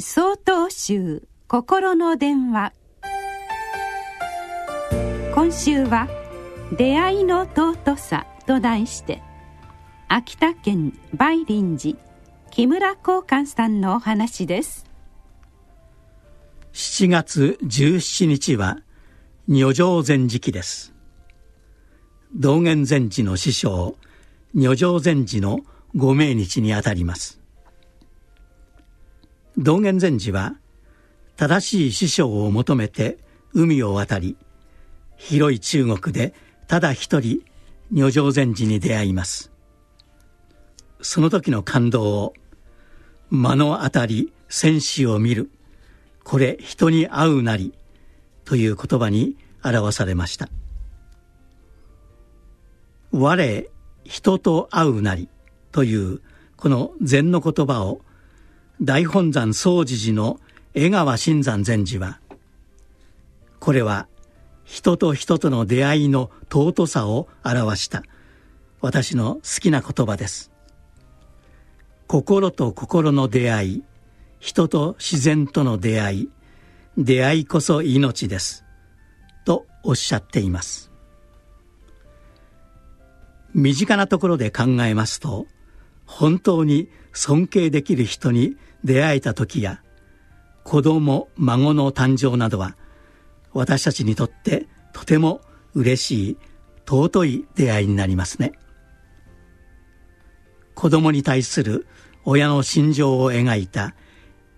総統集心の電話。今週は「出会いの尊さ」と題して秋田県梅林寺木村光寛さんのお話です。7月17日は女上禅時期です。道元禅師の師匠女上禅師のご命日にあたります。道元禅師は正しい師匠を求めて海を渡り広い中国でただ一人女上禅師に出会います。その時の感動を目の当たり戦士を見る。これ人に会うなりという言葉に表されました。我人と会うなりというこの禅の言葉を大本山総持寺の江川新山禅師はこれは人と人との出会いの尊さを表した私の好きな言葉です。心と心の出会い人と自然との出会い出会いこそ命ですとおっしゃっています。身近なところで考えますと本当に尊敬できる人に出会えた時や子供孫の誕生などは私たちにとってとても嬉しい尊い出会いになりますね。子供に対する親の心情を描いた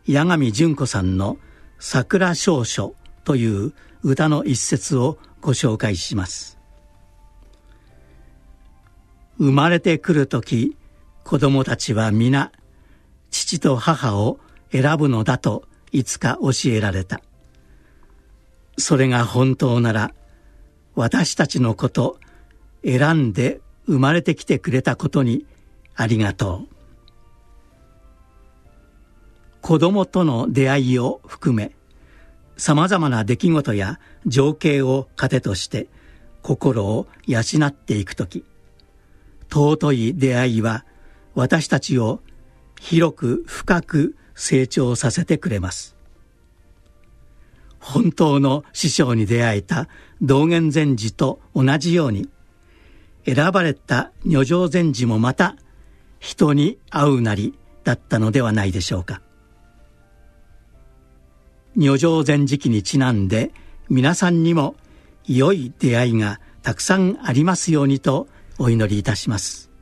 八神純子さんの「桜少書」という歌の一節をご紹介します。生まれてくる時子供たちは皆父と母を選ぶのだといつか教えられた。それが本当なら私たちのこと選んで生まれてきてくれたことにありがとう。子供との出会いを含めさまざまな出来事や情景を糧として心を養っていく時尊い出会いは私たちを広く深く成長させてくれます。本当の師匠に出会えた道元禅師と同じように選ばれた女上禅師もまた人に会うなりだったのではないでしょうか。女上禅師期にちなんで皆さんにも良い出会いがたくさんありますようにとお祈りいたします。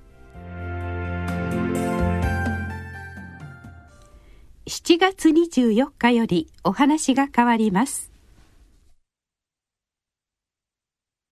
7月24日よりお話が変わります。